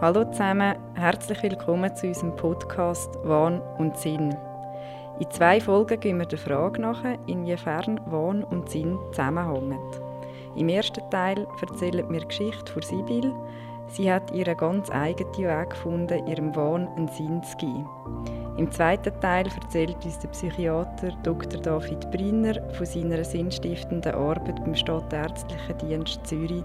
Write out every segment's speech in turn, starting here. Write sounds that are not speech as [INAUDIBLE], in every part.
Hallo zusammen, herzlich willkommen zu unserem Podcast Wahn und Sinn. In zwei Folgen gehen wir der Frage nach, inwiefern Wahn und Sinn zusammenhängen. Im ersten Teil erzählt mir die Geschichte von Sibyl. Sie hat ihren ganz eigenen Weg gefunden, ihrem Wahn einen Sinn zu geben. Im zweiten Teil erzählt uns der Psychiater Dr. David Brinner von seiner sinnstiftenden Arbeit beim Stadtärztlichen Dienst Zürich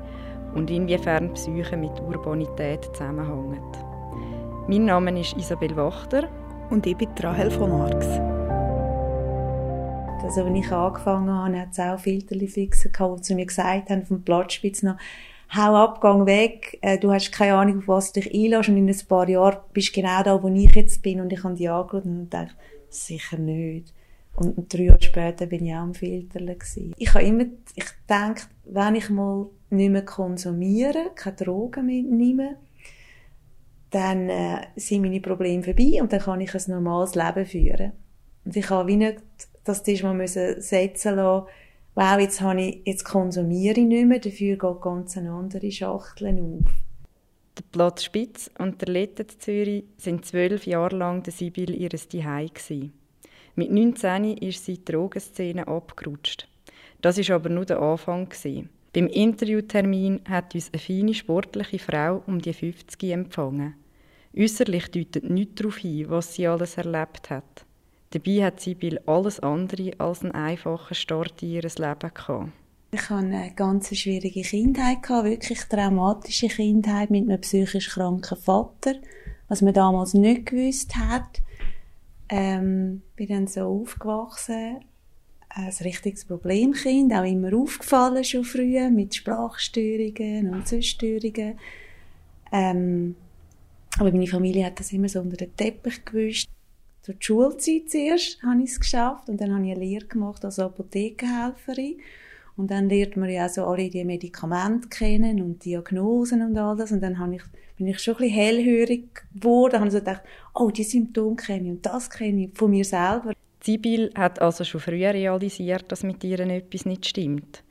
und inwiefern Psyche mit Urbanität zusammenhängt. Mein Name ist Isabel Wachter. Und ich bin Rahel von Arx. Also, als ich angefangen habe, hat es auch Filterli-Fixer gehabt, die zu mir gesagt haben, vom Platzspitz noch, hau ab, gang weg, äh, du hast keine Ahnung, auf was du dich einlässt und in ein paar Jahren bist du genau da, wo ich jetzt bin. Und ich habe die angeschaut und dachte, sicher nicht. Und drei Jahre später bin ich auch am Filterle Ich habe immer, ich denke, wenn ich mal nicht mehr konsumiere, keine Drogen mehr nehme, dann äh, sind meine Probleme vorbei und dann kann ich ein normales Leben führen. Und ich habe wie nicht das mal müssen setzen lassen, wow, jetzt, habe ich, jetzt konsumiere ich nicht mehr, dafür geht ganz eine andere Schachtel auf. Der Platz Spitz und der Letten Zürich sind zwölf Jahre lang der Sibyl ihres Zuhause. Mit 19 ist sie in die Drogenszene abgerutscht. Das war aber nur der Anfang. Gewesen. Beim Interviewtermin hat uns eine feine sportliche Frau um die 50 empfangen. Äußerlich deutet nichts darauf hin, was sie alles erlebt hat. Dabei hat Sibyl alles andere als einen einfachen Start in ihr Leben gehabt. Ich hatte eine ganz schwierige Kindheit, wirklich traumatische Kindheit mit einem psychisch kranken Vater, was man damals nicht gewusst hat. Ähm, bin dann so aufgewachsen, ein richtiges Problemkind, auch immer aufgefallen schon früh, mit Sprachstörungen und Zustörungen. Ähm, aber meine Familie hat das immer so unter den Teppich gewischt. Die Schulzeit zuerst habe ich es geschafft und dann habe ich eine Lehre gemacht als Apothekenhelferin. Und dann lernt man ja auch so alle die Medikamente kennen und Diagnosen und all das. Und dann habe ich, bin ich schon ein bisschen hellhörig geworden. habe so gedacht, oh, die Symptome kenne ich und das kenne ich von mir selber. Sibyl hat also schon früher realisiert, dass mit ihr etwas nicht stimmt.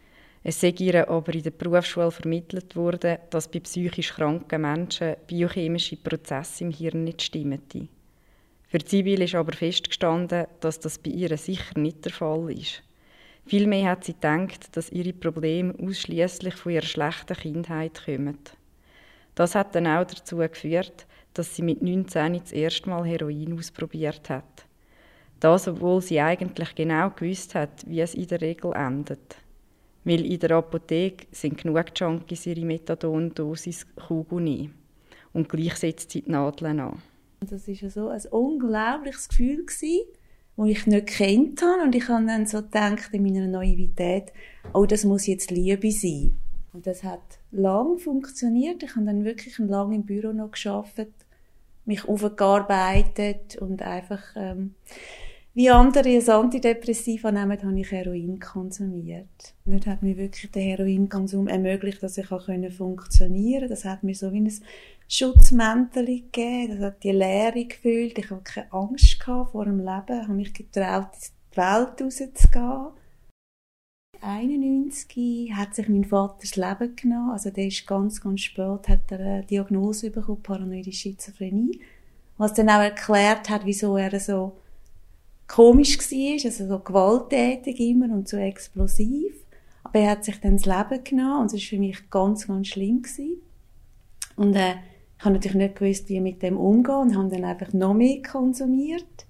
Es sei ihr aber in der Berufsschule vermittelt worden, dass bei psychisch kranken Menschen biochemische Prozesse im Hirn nicht stimmen. Für Sibyl ist aber festgestanden, dass das bei ihr sicher nicht der Fall ist. Vielmehr hat sie gedacht, dass ihre Probleme ausschließlich von ihrer schlechten Kindheit kommen. Das hat dann auch dazu geführt, dass sie mit 19 das erste Mal Heroin ausprobiert hat. Das, obwohl sie eigentlich genau gewusst hat, wie es in der Regel endet. Weil in der Apotheke sind genug Junkies ihre Methadon-Dosis nehmen. Und gleich setzt sie die Nadeln an. Das war so ein unglaubliches Gefühl, das ich nicht kennt habe. Und ich habe dann so gedacht, in meiner Naivität, oh, das muss jetzt Liebe sein. Und das hat lang funktioniert. Ich habe dann wirklich lange im Büro noch geschafft, mich aufgearbeitet und einfach, ähm, wie andere ein Antidepressiva nehmen, habe ich Heroin konsumiert. Und hat mir wirklich der Heroinkonsum ermöglicht, dass ich funktionieren konnte. Das hat mir so wie ein Schutzmäntel gegeben. Das hat die Leere gefühlt. Ich hatte keine Angst vor dem Leben. Ich habe mich getraut, in die Welt rauszugehen. 91 hat sich mein Vater das Leben genommen. Also der ist ganz, ganz spät, hat er eine Diagnose bekommen, paranoide Schizophrenie. Was dann auch erklärt hat, wieso er so komisch war, also so gewalttätig immer und so explosiv. Aber er hat sich dann das Leben genommen und das war für mich ganz, ganz schlimm. Gewesen. Und äh, ich habe natürlich nicht gewusst, wie mit dem umgehen und habe dann einfach noch mehr konsumiert.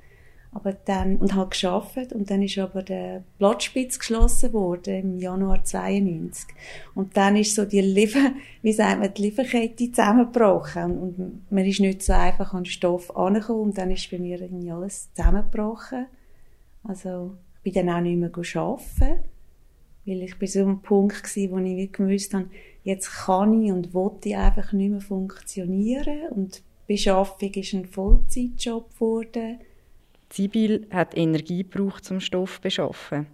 Aber dann, und habe geschafft und dann ist aber der Blattspitz geschlossen worden im Januar 92. Und dann ist so die Liefer, [LAUGHS] wie sagt man, die Lieferkette zusammengebrochen. Und man ist nicht so einfach an den Stoff angekommen und dann ist bei mir alles zusammengebrochen. Also, ich bin dann auch nicht mehr arbeiten, weil ich bei so einem Punkt war, wo ich gewusst habe, jetzt kann ich und wollte ich einfach nicht mehr funktionieren und die Beschaffung ist ein Vollzeitjob geworden Sibyl hat Energie gebraucht zum Stoff zu beschaffen.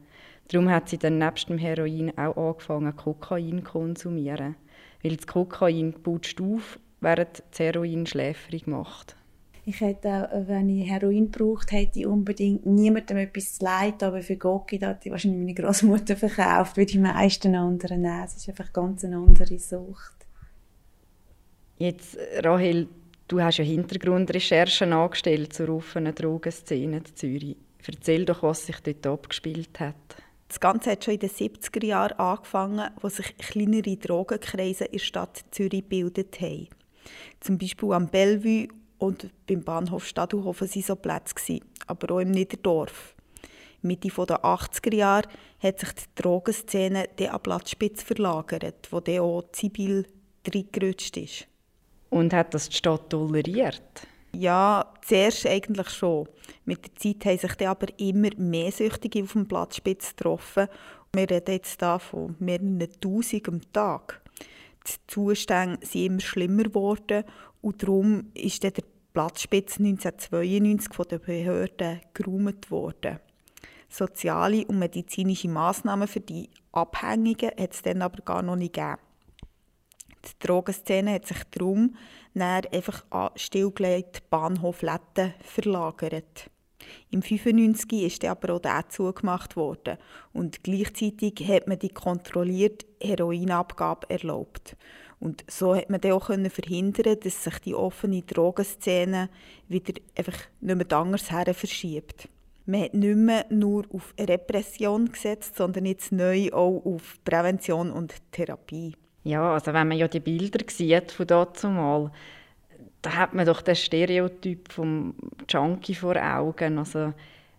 Darum hat sie dann nebst dem Heroin auch angefangen, Kokain zu konsumieren. Weil das Kokain putscht auf, während das Heroin schläfrig macht. Ich hätte auch, wenn ich Heroin braucht hätte ich unbedingt niemandem etwas zu leid, aber für Gocki hat ich wahrscheinlich meine Großmutter verkauft, wie die meisten anderen nehmen. Es ist einfach ganz eine andere Sucht. Jetzt, Rahel, du hast ja Hintergrundrecherchen angestellt zur offenen Drogenszene in Zürich. Erzähl doch, was sich dort abgespielt hat. Das Ganze hat schon in den 70er Jahren angefangen, wo sich kleinere Drogenkreise in der Stadt Zürich gebildet haben. Zum Beispiel am Bellevue und beim Bahnhof Stadelhofen waren so Plätze, aber auch im Niederdorf. Mitte der 80er Jahre hat sich die Drogenszene an Platzspitze verlagert, wo dann auch Zibil reingerutscht ist. Und hat das die Stadt toleriert? Ja, zuerst eigentlich schon. Mit der Zeit haben sich dann aber immer mehr Süchtige auf dem Platzspitz getroffen. Wir reden jetzt hier von mehreren Tausend am Tag. Die Zustände sind immer schlimmer geworden und darum ist der Platzspitz 1992 von den Behörden geräumt worden. Soziale und medizinische Massnahmen für die Abhängigen hat es dann aber gar noch nicht gegeben. Die Drogenszene hat sich darum einfach an stillgelegten Bahnhof Letten verlagert. Im 1995 ist dann aber auch der zugemacht worden und gleichzeitig hat man die kontrollierte Heroinabgabe erlaubt. Und so hat man dann auch verhindern dass sich die offene Drogenszene wieder einfach nicht mehr anders her verschiebt. Man hat nicht mehr nur auf Repression gesetzt, sondern jetzt neu auch auf Prävention und Therapie. Ja, also wenn man ja die Bilder sieht von dazu mal, da hat man doch den Stereotyp vom Junkie vor Augen, also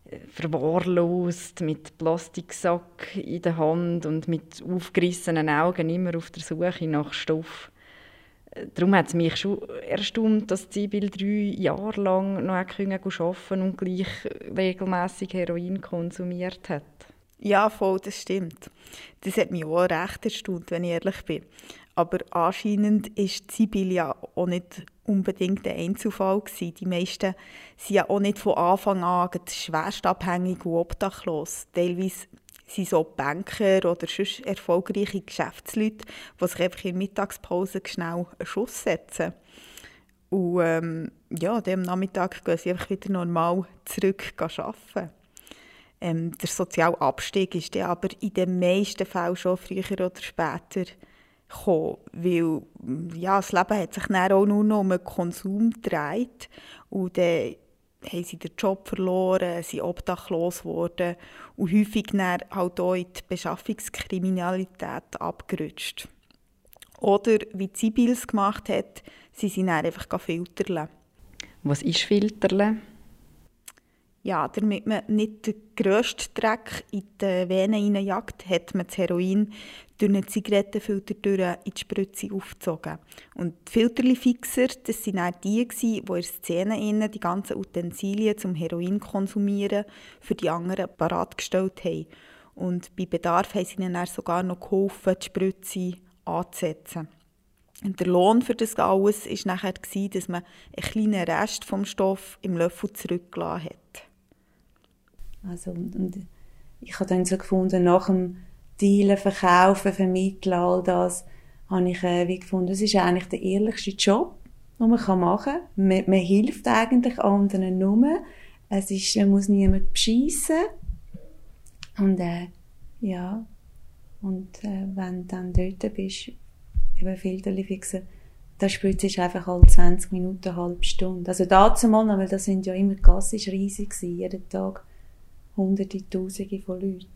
äh, verwahrlost, mit Plastiksack in der Hand und mit aufgerissenen Augen immer auf der Suche nach Stoff. Äh, darum hat es mich schon erstaunt, dass Sibyl drei Jahre lang noch arbeiten und gleich regelmäßig Heroin konsumiert hat. Ja, voll, das stimmt. Das hat mich auch recht erstaunt, wenn ich ehrlich bin. Aber anscheinend ist Sibyl ja auch nicht unbedingt ein Einzelfall gewesen. Die meisten sind ja auch nicht von Anfang an schwerst abhängig und obdachlos. Teilweise sind so Banker oder sonst erfolgreiche Geschäftsleute, die sich einfach in der Mittagspause schnell einen Schuss setzen. Und ähm, ja, am Nachmittag gehen sie einfach wieder normal zurück arbeiten. Ähm, der soziale Abstieg ist dann aber in den meisten Fällen schon früher oder später gekommen, weil ja, das Leben hat sich dann auch nur noch um den Konsum gedreht und dann haben sie den Job verloren, sind obdachlos geworden und häufig dann halt auch in die Beschaffungskriminalität abgerutscht. Oder wie Zibils gemacht hat, sie sind dann einfach filtern. Was ist Filtern? Ja, damit man nicht den grössten Dreck in die Venen hineinjagt, hat man das Heroin durch einen Zigarettenfilter in die Spritze aufgezogen. Und die Filterli-Fixer, das waren die, die in der Szene die ganzen Utensilien zum Heroin konsumieren für die anderen paratgestellt haben. Und bei Bedarf haben sie ihnen dann sogar noch geholfen, die Spritze anzusetzen. Und der Lohn für das alles war nachher, dass man einen kleinen Rest vom Stoff im Löffel zurückgelassen hat. Also, und, und ich habe dann so gefunden, nach dem Dealen, Verkaufen, Vermitteln, all das, habe ich äh, wie gefunden, das ist eigentlich der ehrlichste Job, den man machen kann. Man, man hilft eigentlich anderen nur. Es ist, man muss niemand beschissen. Und, äh, ja. Und, äh, wenn du dann dort bist, eben Filterli fixen, da spürt sich einfach alle 20 Minuten, eine halbe Stunde. Also dazu mal, weil das sind ja immer, die Gasse ist riesig gewesen, jeden Tag hunderte, tausende von Leuten.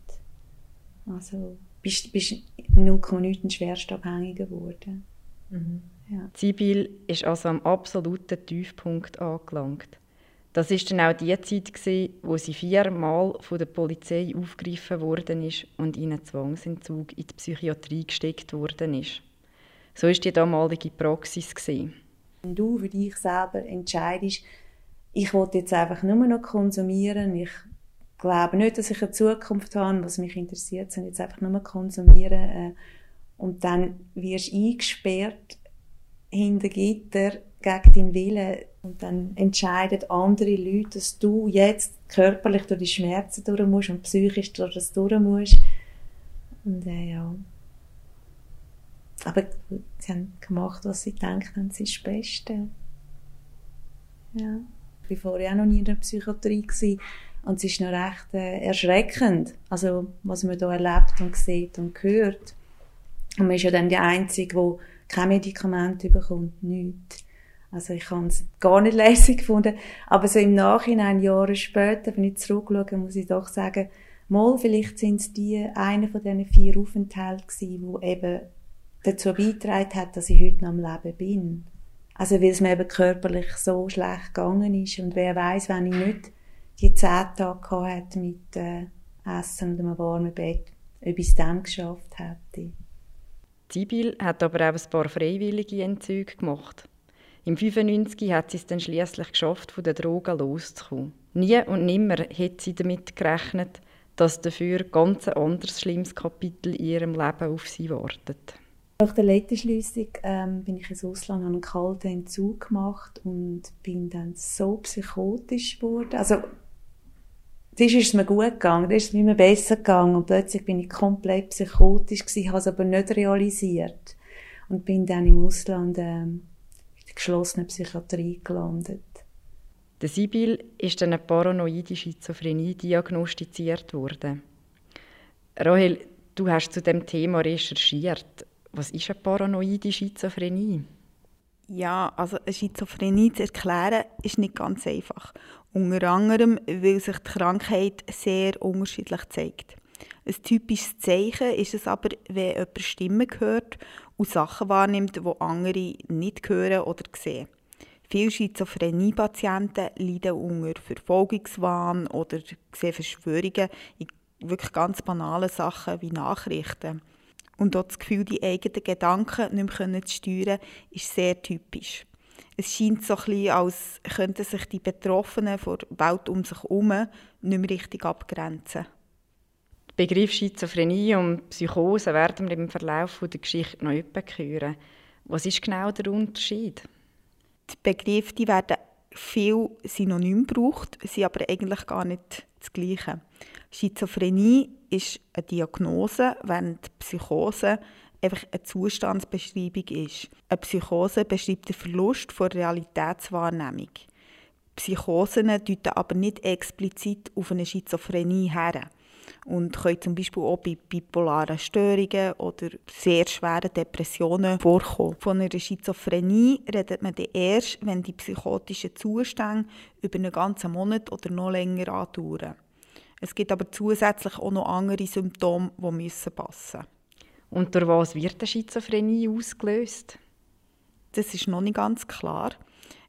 Also bist, bist 0,9 schwerstabhängiger geworden. Mhm. Ja. Sibyl ist also am absoluten Tiefpunkt angelangt. Das ist dann auch die Zeit, gewesen, wo sie viermal von der Polizei aufgegriffen worden ist und in einen Zwangsentzug in die Psychiatrie gesteckt worden ist. So ist die damalige Praxis. Gewesen. Wenn du für dich selber entscheidest, ich will jetzt einfach nur noch konsumieren, ich glaube nicht, dass ich eine Zukunft habe, was mich interessiert, sondern jetzt einfach nur konsumieren. Äh, und dann wirst du eingesperrt hinter Gitter gegen deinen Willen und dann entscheiden andere Leute, dass du jetzt körperlich durch die Schmerzen durch musst und psychisch durch das durch musst. Und äh, ja. Aber sie haben gemacht, was sie denken, sie ist das Beste. Ja. Ich war vorher auch noch nie in der Psychiatrie. Gewesen. Und es ist noch recht äh, erschreckend, also was man da erlebt und sieht und hört. Und man ist ja dann die Einzige, die kein Medikament bekommt, nichts. Also ich habe es gar nicht [LAUGHS] lässig gefunden. Aber so im Nachhinein, Jahre später, wenn ich zurückschaue, muss ich doch sagen, mal, vielleicht sind es die, einer von diesen vier Aufenthalten gewesen, wo eben dazu beigetragen hat, dass ich heute noch am Leben bin. Also weil es mir eben körperlich so schlecht gegangen ist und wer weiß, wenn ich nicht die zehn Tage hatte mit äh, Essen und einem warmen Bett, ob ich es dann geschafft hätte. Sibyl hat aber auch ein paar freiwillige Entzüge gemacht. Im 95 hat sie es dann schließlich geschafft, von der Drogen loszukommen. Nie und nimmer hätte sie damit gerechnet, dass dafür ganz ein anderes schlimmes Kapitel in ihrem Leben auf sie wartet. Nach der Lettenschliessung ähm, bin ich ins Ausland, habe einen kalten Entzug gemacht und bin dann so psychotisch geworden. Also, das ist es mir gut gegangen, das ist es mir besser gegangen und plötzlich bin ich komplett psychotisch gewesen, habe es aber nicht realisiert und bin dann im Ausland ähm, in der geschlossenen Psychiatrie gelandet. Der Sibyl ist dann eine paranoide Schizophrenie diagnostiziert worden. Rahel, du hast zu dem Thema recherchiert. Was ist eine paranoide Schizophrenie? Ja, also eine Schizophrenie zu erklären, ist nicht ganz einfach. Unter anderem, weil sich die Krankheit sehr unterschiedlich zeigt. Ein typisches Zeichen ist es aber, wenn jemand Stimmen hört und Sachen wahrnimmt, die andere nicht hören oder sehen. Viele Schizophrenie-Patienten leiden unter Verfolgungswahn oder sehen Verschwörungen in wirklich ganz banalen Sachen wie Nachrichten. Und auch das Gefühl, die eigenen Gedanken nicht mehr zu steuern, ist sehr typisch. Es scheint so ein bisschen, als könnten sich die Betroffenen von der Welt um sich herum nicht mehr richtig abgrenzen. Der Begriff Schizophrenie und Psychose werden wir im Verlauf der Geschichte noch hören. Was ist genau der Unterschied? Die Begriffe die werden viel synonym gebraucht, sind aber eigentlich gar nicht das Gleiche. Schizophrenie ist eine Diagnose, während Psychose einfach eine Zustandsbeschreibung ist. Eine Psychose beschreibt den Verlust von Realitätswahrnehmung. Psychosen deuten aber nicht explizit auf eine Schizophrenie her und können zum Beispiel auch bei bipolaren Störungen oder sehr schweren Depressionen vorkommen. Von einer Schizophrenie redet man dann erst, wenn die psychotischen Zustände über einen ganzen Monat oder noch länger andauern. Es gibt aber zusätzlich auch noch andere Symptome, die müssen passen müssen. Und durch was wird eine Schizophrenie ausgelöst? Das ist noch nicht ganz klar.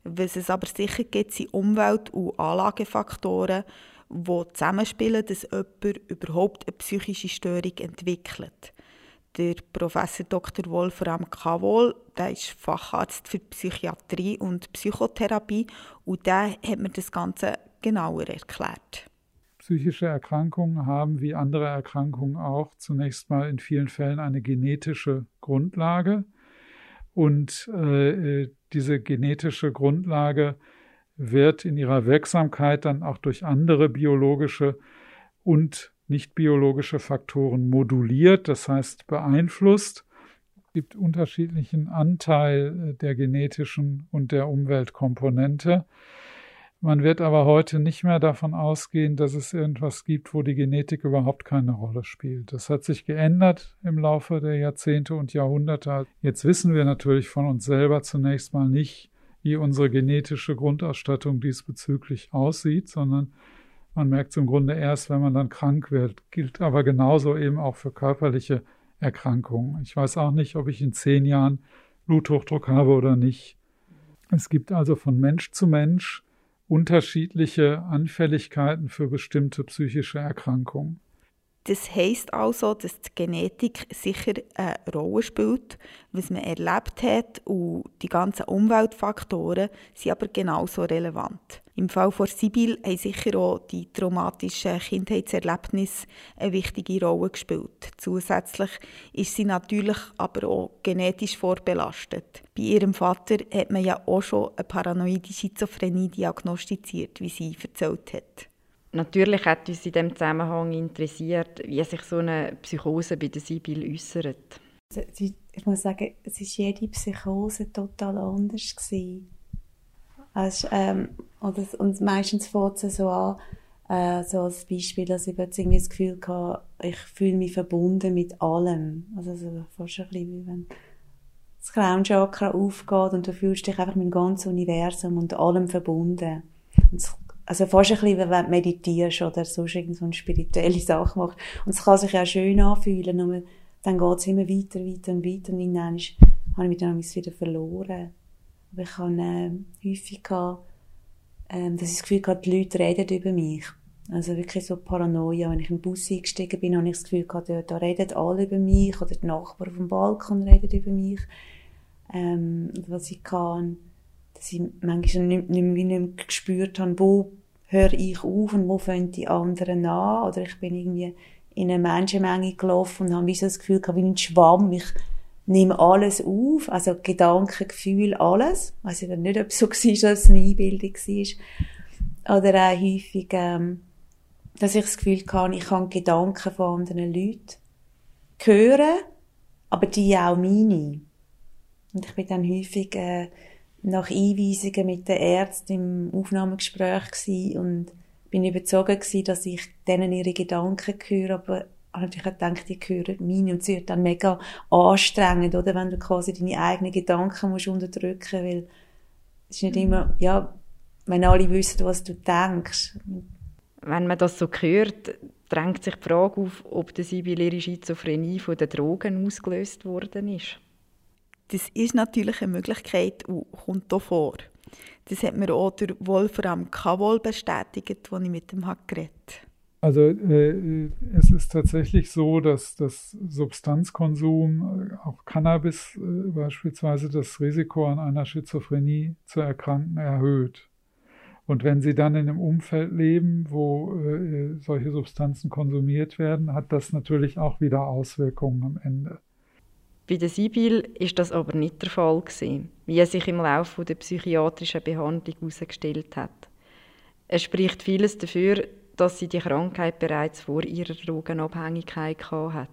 Was es aber sicher gibt, sind Umwelt- und Anlagefaktoren, die zusammenspielen, dass jemand überhaupt eine psychische Störung entwickelt. Der Professor Dr. Wolfram Kavol, der ist Facharzt für Psychiatrie und Psychotherapie und der hat mir das Ganze genauer erklärt. Psychische Erkrankungen haben wie andere Erkrankungen auch zunächst mal in vielen Fällen eine genetische Grundlage. Und äh, diese genetische Grundlage wird in ihrer Wirksamkeit dann auch durch andere biologische und nicht biologische Faktoren moduliert, das heißt beeinflusst. Es gibt unterschiedlichen Anteil der genetischen und der Umweltkomponente. Man wird aber heute nicht mehr davon ausgehen, dass es irgendwas gibt, wo die Genetik überhaupt keine Rolle spielt. Das hat sich geändert im Laufe der Jahrzehnte und Jahrhunderte. Jetzt wissen wir natürlich von uns selber zunächst mal nicht, wie unsere genetische Grundausstattung diesbezüglich aussieht, sondern man merkt es im Grunde erst, wenn man dann krank wird. Gilt aber genauso eben auch für körperliche Erkrankungen. Ich weiß auch nicht, ob ich in zehn Jahren Bluthochdruck habe oder nicht. Es gibt also von Mensch zu Mensch unterschiedliche Anfälligkeiten für bestimmte psychische Erkrankungen. Das heisst also, dass die Genetik sicher eine Rolle spielt, was man erlebt hat und die ganzen Umweltfaktoren sind aber genauso relevant. Im Fall von Sibyl haben sicher auch die traumatischen Kindheitserlebnisse eine wichtige Rolle gespielt. Zusätzlich ist sie natürlich aber auch genetisch vorbelastet. Bei ihrem Vater hat man ja auch schon eine paranoide Schizophrenie diagnostiziert, wie sie erzählt hat. Natürlich hat uns in diesem Zusammenhang interessiert, wie sich so eine Psychose bei der Sibyl äußert. Ich muss sagen, es war jede Psychose total anders. Gewesen. Also, ähm, oder, und meistens fängt es so an, äh, so als Beispiel, dass ich jetzt irgendwie das Gefühl hatte, ich fühle mich verbunden mit allem. Also so, fast ein bisschen wie wenn das Crown-Chakra aufgeht und du fühlst dich einfach mit dem ganzen Universum und allem verbunden. also fast ein bisschen, wenn du meditierst oder sonst eine spirituelle Sache machst. Und es kann sich auch schön anfühlen, aber dann geht es immer weiter, weiter und weiter und dann habe ich mich dann wieder verloren. Aber ich habe äh, häufig äh, das Gefühl hatte, die Leute reden über mich. Also wirklich so Paranoia. Wenn ich den Bus eingestiegen bin, habe ich das Gefühl gehabt, da, da reden alle über mich oder die Nachbarn dem Balkon reden über mich. Ähm, was ich kann, dass ich manchmal nicht, nicht, nicht mehr gespürt habe, wo höre ich auf und wo fangen die anderen an. Oder ich bin irgendwie in eine Menschenmenge gelaufen und habe wie so das Gefühl gehabt, wie ein Schwamm. Ich nehme alles auf, also Gedanken, Gefühl, alles. Weiß ich nicht, ob es so [LAUGHS] war, dass es eine Einbildung war. Oder auch häufig, ähm, dass ich das Gefühl habe, ich kann Gedanken von anderen Leuten hören, aber die auch meine. Und ich bin dann häufig äh, nach Einweisungen mit den Ärzten im Aufnahmegespräch und bin überzeugt gewesen, dass ich denen ihre Gedanken höre, aber natürlich auch gedacht, die hören meine und es wird dann mega anstrengend, oder, wenn du quasi deine eigenen Gedanken musst unterdrücken, weil es ist nicht immer, ja, wenn alle wissen, was du denkst, wenn man das so hört, drängt sich die Frage auf, ob die ihre Schizophrenie von den Drogen ausgelöst worden ist. Das ist natürlich eine Möglichkeit und kommt hier vor. Das hat mir auch der Wolfram Kavol bestätigt, als ich mit ihm geredet habe. Also äh, es ist tatsächlich so, dass das Substanzkonsum, äh, auch Cannabis äh, beispielsweise, das Risiko an einer Schizophrenie zu erkranken erhöht. Und wenn sie dann in einem Umfeld leben, wo äh, solche Substanzen konsumiert werden, hat das natürlich auch wieder Auswirkungen am Ende. Bei der Sibyl ist das aber nicht der Fall gewesen, wie es sich im Laufe der psychiatrischen Behandlung herausgestellt hat. Es spricht vieles dafür, dass sie die Krankheit bereits vor ihrer Drogenabhängigkeit hat.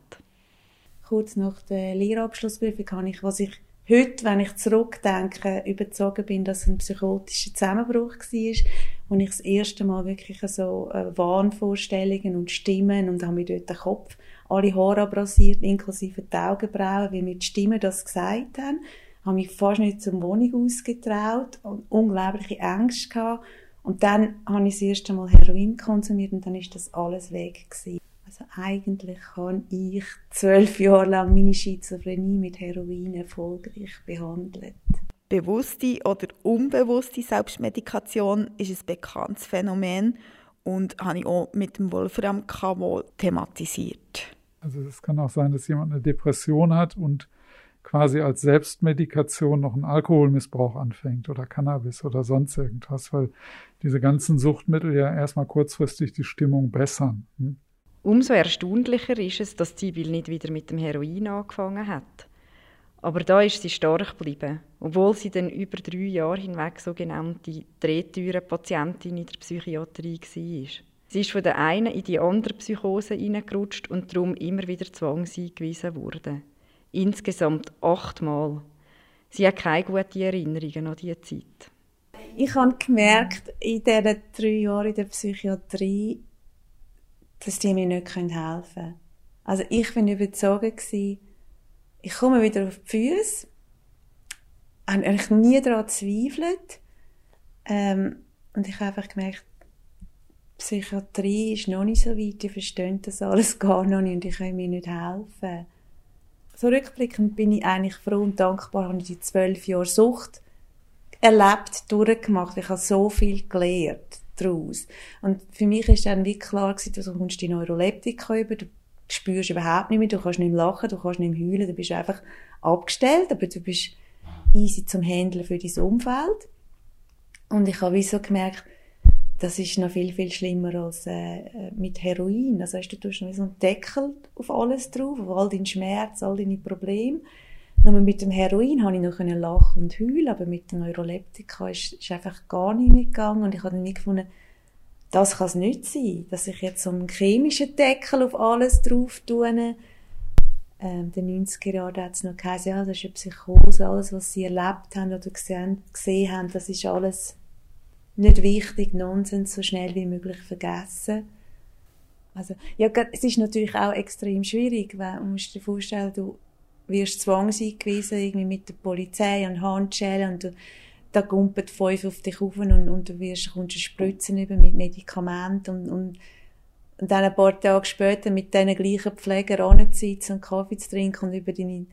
Kurz nach der Lehrabschlussprüfung habe ich, was ich heute, wenn ich zurückdenke, überzogen bin, dass es ein psychotischer Zusammenbruch war, wo ich das erste Mal wirklich so äh, Wahnvorstellungen und Stimmen und habe mir dort den Kopf, alle Haare abrasiert, inklusive die Augenbrauen, wie mir die Stimmen das gesagt haben, habe mich fast nicht zur Wohnung ausgetraut und unglaubliche Ängste gehabt. Und dann habe ich das erste Mal Heroin konsumiert und dann ist das alles weg gewesen. Also eigentlich habe ich zwölf Jahre lang meine Schizophrenie mit Heroin erfolgreich behandelt. Bewusste oder unbewusste Selbstmedikation ist ein bekanntes Phänomen und habe ich auch mit dem Wolfram Kamol thematisiert. Also es kann auch sein, dass jemand eine Depression hat und quasi als Selbstmedikation noch einen Alkoholmissbrauch anfängt oder Cannabis oder sonst irgendwas, weil diese ganzen Suchtmittel ja erstmal kurzfristig die Stimmung bessern. Hm? Umso erstaunlicher ist es, dass Sibyl nicht wieder mit dem Heroin angefangen hat. Aber da ist sie stark geblieben, obwohl sie dann über drei Jahre hinweg sogenannte Drehtüren-Patientin in der Psychiatrie war. Sie ist von der einen in die andere Psychose hineingerutscht und darum immer wieder zwangseingewiesen worden. Insgesamt achtmal. Sie hat keine guten Erinnerungen an diese Zeit. Ich habe gemerkt, in diesen drei Jahren in der Psychiatrie, dass die mir nicht helfen können. Also ich bin überzeugt ich komme wieder auf die Füße, habe eigentlich nie daran gezweifelt, ähm, und ich habe einfach gemerkt, Psychiatrie ist noch nicht so weit, die verstehen das alles gar noch nicht und ich kann mir nicht helfen. So rückblickend bin ich eigentlich froh und dankbar, habe ich die zwölf Jahre Sucht erlebt, durchgemacht. Ich habe so viel gelernt daraus. Und für mich ist dann wie klar gewesen, du kommst die Neuroleptika über, du spürst überhaupt nicht mehr, du kannst nicht mehr lachen, du kannst nicht mehr heulen, du bist einfach abgestellt, aber du bist easy zum Handeln für dein Umfeld. Und ich habe wie so gemerkt, das ist noch viel, viel schlimmer als äh, mit Heroin. Also weißt, du tust noch so einen Deckel auf alles drauf, auf all deinen Schmerz, all deine Probleme. Nur mit dem Heroin habe ich noch lachen und heulen, aber mit dem Neuroleptika ist, ist einfach gar nicht mehr gegangen und ich habe dann nie gefunden, das kann es nicht sein, dass ich jetzt so einen chemischen Deckel auf alles drauf tue. Ähm, in den 90er Jahren hat es noch geheißen, ja, das ist eine Psychose, alles, was sie erlebt haben oder gesehen, gesehen haben, das ist alles nicht wichtig, Nonsens, so schnell wie möglich vergessen. Also, ja, es ist natürlich auch extrem schwierig, weil, du musst dir vorstellen, du wirst zwangseingewiesen, irgendwie mit der Polizei und Handschellen und du, da gumpet fünf auf dich rauf und, und du wirst, kommst Spritzen über mit Medikamenten und, und, und dann ein paar Tage später mit diesen gleichen Pflegern anzusitzen und Kaffee zu trinken und über deine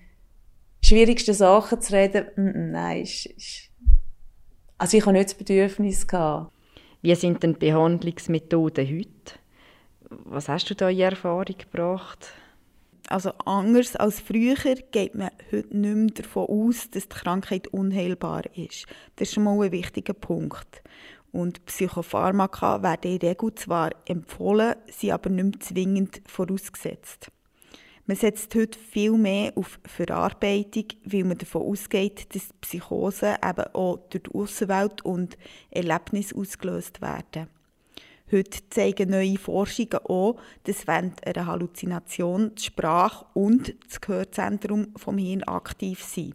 schwierigsten Sachen zu reden, mm, mm, nein, ist, ist, also ich habe nicht das Bedürfnis gehabt. Wie sind denn die Behandlungsmethoden heute? Was hast du da in Erfahrung gebracht? Also anders als früher geht man heute nicht mehr davon aus, dass die Krankheit unheilbar ist. Das ist schon mal ein wichtiger Punkt. Und Psychopharmaka werden in der Regel zwar empfohlen, sind aber nicht mehr zwingend vorausgesetzt. Man setzt heute viel mehr auf Verarbeitung, weil man davon ausgeht, dass Psychosen eben auch durch die Außenwelt und Erlebnisse ausgelöst werden. Heute zeigen neue Forschungen auch, dass während einer Halluzination die Sprache und das Gehörzentrum vom Hirn aktiv sind.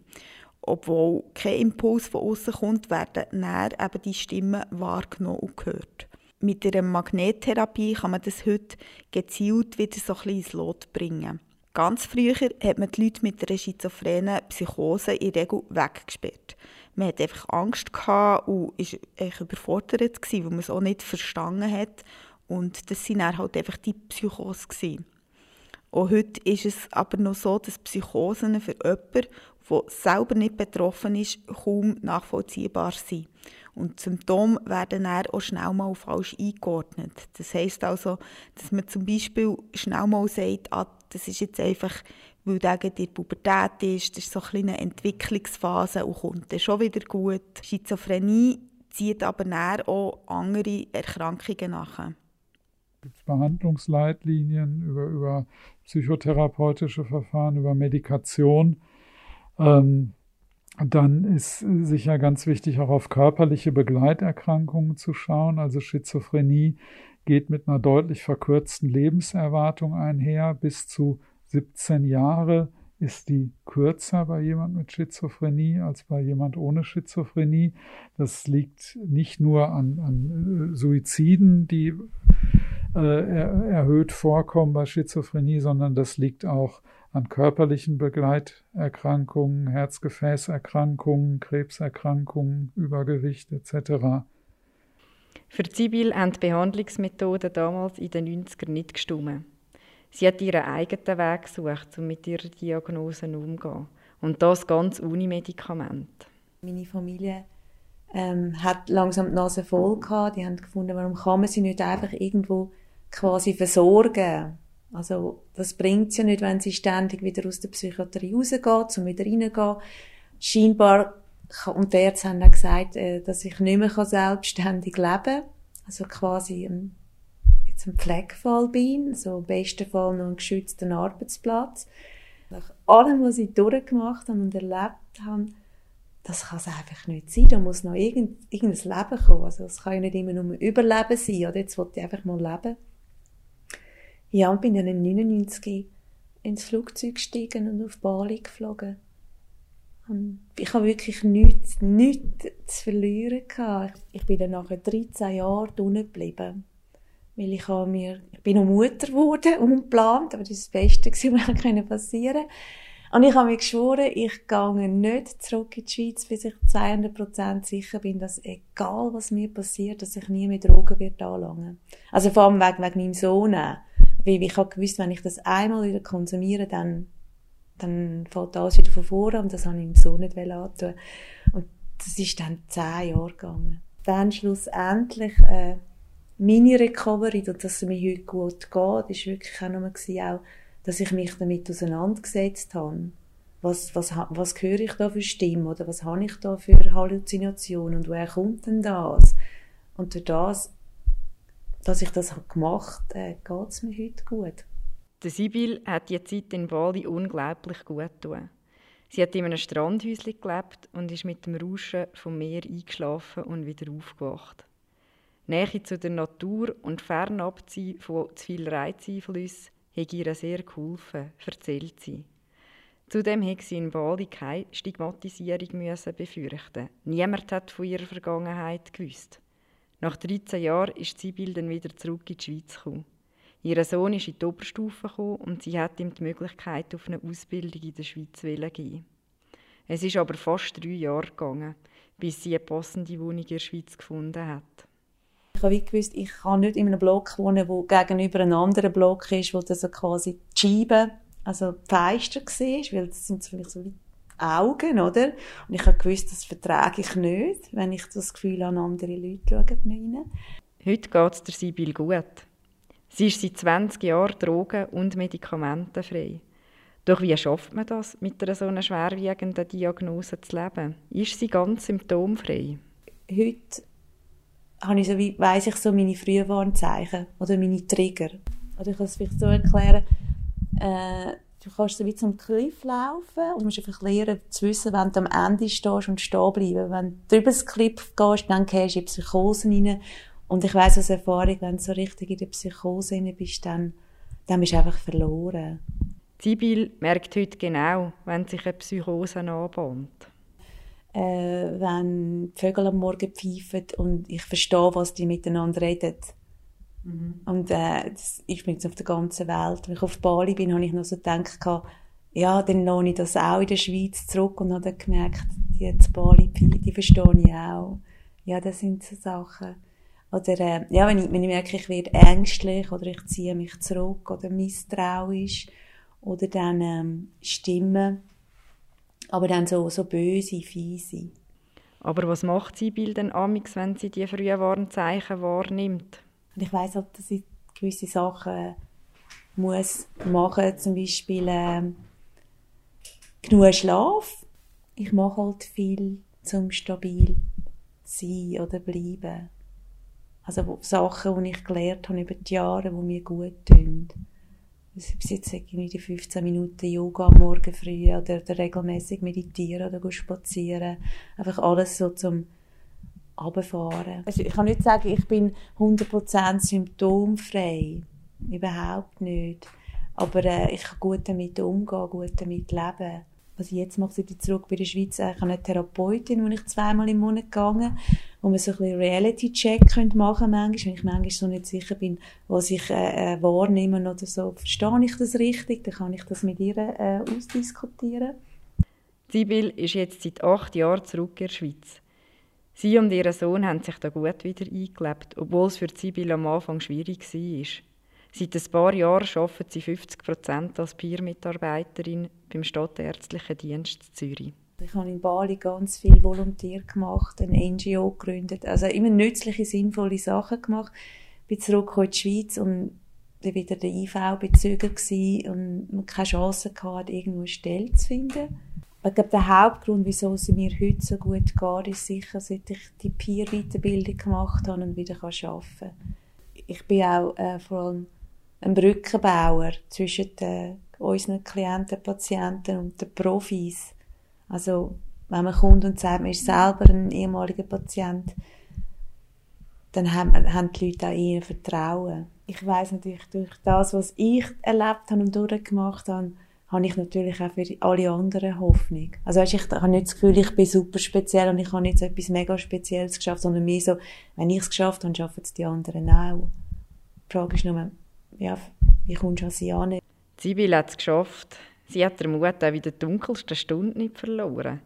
Obwohl kein Impuls von außen kommt, werden näher eben die Stimmen wahrgenommen und gehört. Mit einer Magnettherapie kann man das heute gezielt wieder so ein bisschen ins Lot bringen. Ganz früher hat man die Leute mit einer schizophrenen Psychose in der Regel weggesperrt man hat einfach Angst und war überfordert, weil man es auch nicht verstanden hat. Und das waren dann halt einfach die Psychose. Gewesen. Und heute ist es aber noch so, dass Psychosen für jemanden, der selber nicht betroffen ist, kaum nachvollziehbar sind. Und Symptome werden dann auch schnell mal falsch eingeordnet. Das heisst also, dass man zum Beispiel schnell mal sagt, ah, das ist jetzt einfach weil der in der Pubertät ist, das ist so eine Entwicklungsphase und kommt dann schon wieder gut. Schizophrenie zieht aber näher auch andere Erkrankungen nach. Behandlungsleitlinien über, über psychotherapeutische Verfahren, über Medikation? Ähm, dann ist sicher ganz wichtig, auch auf körperliche Begleiterkrankungen zu schauen. Also Schizophrenie geht mit einer deutlich verkürzten Lebenserwartung einher, bis zu 17 Jahre ist die kürzer bei jemand mit Schizophrenie als bei jemand ohne Schizophrenie. Das liegt nicht nur an, an äh, Suiziden, die äh, er, erhöht vorkommen bei Schizophrenie, sondern das liegt auch an körperlichen Begleiterkrankungen, Herzgefäßerkrankungen, Krebserkrankungen, Übergewicht etc. Für Zibil haben die Behandlungsmethoden damals in den 90ern nicht gestimmt. Sie hat ihren eigenen Weg gesucht, um mit ihrer Diagnose umzugehen. Und das ganz ohne Medikament. Meine Familie ähm, hat langsam die Nase voll gehabt. Die haben gefunden, warum kann man sie nicht einfach irgendwo quasi versorgen? Also, das bringt sie ja nicht, wenn sie ständig wieder aus der Psychiatrie rausgeht, um wieder reingehen. Scheinbar, und die Ärzte haben dann gesagt, äh, dass ich nicht mehr selbstständig leben kann. Also quasi jetzt ein Pflegefall bin, so im besten Fall noch einen geschützten Arbeitsplatz. Nach allem, was ich durchgemacht habe und erlebt habe, das kann es einfach nicht sein. Da muss noch irgend, irgendein Leben kommen. Also es kann ja nicht immer nur ein Überleben sein. Oder jetzt wollte ich einfach mal leben. Ja, und bin dann im 99 ins Flugzeug gestiegen und auf Bali geflogen. Und ich habe wirklich nichts, nichts zu verlieren gehabt. Ich bin dann nachher 13 Jahre unten geblieben weil ich habe mir, ich bin noch Mutter geworden, unplant, aber das ist das Beste, [LAUGHS] was passieren konnte. Und ich habe mir geschworen, ich gehe nicht zurück in die Schweiz, bis ich 200% sicher bin, dass egal was mir passiert, dass ich nie mehr Drogen wird anlangen. Also vor allem wegen, wegen meinem Sohn. Weil ich habe gewusst, wenn ich das einmal wieder konsumiere, dann, dann fällt alles wieder von vorne und das habe ich meinem Sohn nicht antun. Und das ist dann zehn Jahre gegangen. Dann schlussendlich, äh, meine Recovery, und dass es mir heute gut geht, war wirklich auch nochmal auch, dass ich mich damit auseinandergesetzt habe. Was, was, was höre ich da für Stimmen oder was habe ich da für Halluzinationen und woher kommt denn das? Und durch das, dass ich das gemacht habe, äh, geht es mir heute gut. Der Sibyl hat die Zeit in Bali unglaublich gut getan. Sie hat in einem Strandhäuschen gelebt und ist mit dem Rauschen vom Meer eingeschlafen und wieder aufgewacht. Nähe zu der Natur und Fernabziehen von zu viel Reizeinflüssen habe ihr sehr geholfen, erzählt sie. Zudem musste sie in Bali keine Stigmatisierung müssen befürchten. Niemand hat von ihrer Vergangenheit gewusst. Nach 13 Jahren ist Sibyl dann wieder zurück in die Schweiz gekommen. Ihr Sohn ist in die Oberstufe gekommen und sie hat ihm die Möglichkeit auf eine Ausbildung in der Schweiz geben. Es ist aber fast drei Jahre gegangen, bis sie eine passende Wohnung in der Schweiz gefunden hat. Ich habe gewusst, ich kann nicht in einem Block wohnen, wo gegenüber einem anderen Block ist, wo das so quasi die Scheibe, also die Fenster war, weil das sind für mich so wie Augen, oder? Und ich habe gewusst, das vertrage ich nicht, wenn ich das Gefühl habe, andere Leute schauen rein. Heute geht es der Sibyl gut. Sie ist seit 20 Jahren drogen- und medikamentenfrei. Doch wie schafft man das, mit einer so einer schwerwiegenden Diagnose zu leben? Ist sie ganz symptomfrei? Heute habe ich so weiss ich so meine Frühwarnzeichen oder meine Trigger. Oder ich kann es vielleicht so erklären, äh, du kannst so wie zum Cliff laufen und musst einfach lernen zu wissen, wenn du am Ende stehst und stehen bleiben. Wenn du über das Cliff gehst, dann gehst du in Psychose rein. Und ich weiss aus Erfahrung, wenn du so richtig in der Psychose bist, dann, dann bist du einfach verloren. Sibyl merkt heute genau, wenn sich eine Psychose anbahnt. Äh, wenn die Vögel am Morgen pfeifen und ich verstehe, was die miteinander reden. Mhm. Und äh, das ist mir jetzt auf der ganzen Welt. Wenn ich auf Bali bin, habe ich noch so gedacht, ja, dann lohne ich das auch in der Schweiz zurück und habe dann gemerkt, die jetzt Bali, die verstehe ich auch. Ja, das sind so Sachen. Oder, äh, ja, wenn ich, wenn ich merke, ich werde ängstlich oder ich ziehe mich zurück oder misstrauisch oder dann ähm, Stimmen, aber dann so, so böse, fiese. Aber was macht Sibyl denn amix, wenn sie die frühen Warnzeichen wahrnimmt? Und ich weiss halt, dass ich gewisse Sachen muss machen, zum Beispiel äh, genug Schlaf. Ich mache halt viel, zum stabil zu sein oder bleiben. Also Sachen, die ich gelernt habe über die Jahre, die mir gut tun bis jetzt irgendwie die 15 Minuten Yoga am Morgen früh oder, oder regelmäßig meditieren oder spazieren. Einfach alles so zum Abfahren. Also ich kann nicht sagen, ich bin 100% symptomfrei. Überhaupt nicht. Aber äh, ich kann gut damit umgehen, gut damit leben was ich jetzt mache, ich zurück bei der Schweiz, ich habe eine Therapeutin, wo ich zweimal im Monat gegangen, wo man so ein bisschen Reality-Check machen manchmal, wenn ich manchmal so nicht sicher bin, was ich äh, äh, wahrnehme oder so. Verstehe ich das richtig? Dann kann ich das mit ihr äh, ausdiskutieren. Sibyl ist jetzt seit acht Jahren zurück in der Schweiz. Sie und ihr Sohn haben sich da gut wieder eingelebt, obwohl es für Sibyl am Anfang schwierig war. Seit ein paar Jahren arbeitet sie 50 Prozent als Peer-Mitarbeiterin beim Stadtärztlichen Dienst Zürich. Ich habe in Bali ganz viel Volontier gemacht, ein NGO gegründet, also immer nützliche, sinnvolle Sachen gemacht. Bin zurück in die Schweiz und dann wieder der IV bezögert und keine Chance hatte, irgendwo eine Stelle zu finden. Ich glaube, der Hauptgrund, wieso es mir heute so gut geht, ist sicher, seit ich die Peer-Weiterbildung gemacht habe und wieder arbeiten kann. Ich bin auch äh, vor allem ein Brückenbauer zwischen den, unseren Klienten, Patienten und den Profis. Also, wenn man kommt und sagt, man ist selber ein ehemaliger Patient, dann haben, haben die Leute auch eher Vertrauen. Ich weiß natürlich, durch das, was ich erlebt habe und durchgemacht habe, habe ich natürlich auch für alle anderen Hoffnung. Also weißt, ich habe nicht das Gefühl, ich bin super speziell und ich habe nicht so etwas mega Spezielles geschafft, sondern mehr so, wenn ich es geschafft habe, schaffen es die anderen auch. Die Frage ist nur, ja, wie kommst du an sie an? Sibyl hat es geschafft. Sie hat den Mut auch in der dunkelsten Stunde nicht verloren.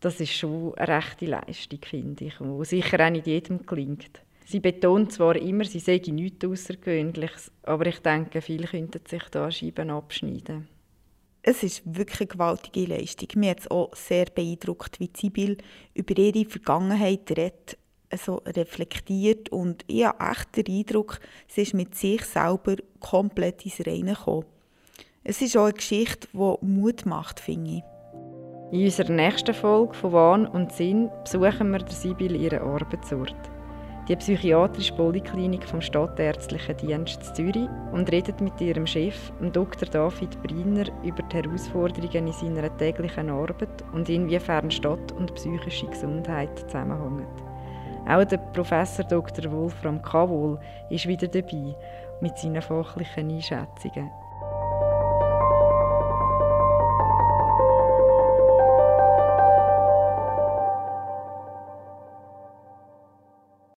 Das ist schon eine rechte Leistung, finde ich, die sicher auch nicht jedem gelingt. Sie betont zwar immer, sie sei nichts Außergewöhnliches, aber ich denke, viele könnten sich da Scheiben abschneiden. Es ist wirklich eine gewaltige Leistung. Mir hat es auch sehr beeindruckt, wie Sibyl über ihre Vergangenheit redet so reflektiert und ich habe echt den Eindruck, sie ist mit sich selber komplett ins Reine gekommen. Es ist auch eine Geschichte, die Mut macht, finde ich. In unserer nächsten Folge von Wahn und Sinn besuchen wir der Sibyl ihren Arbeitsort. Die psychiatrische Poliklinik vom Stadtärztlichen Dienst Zürich und redet mit ihrem Chef, Dr. David Briner, über die Herausforderungen in seiner täglichen Arbeit und inwiefern Stadt und psychische Gesundheit zusammenhängen. Auch der Professor Dr. Wolfram Kavol ist wieder dabei mit seinen fachlichen Einschätzungen.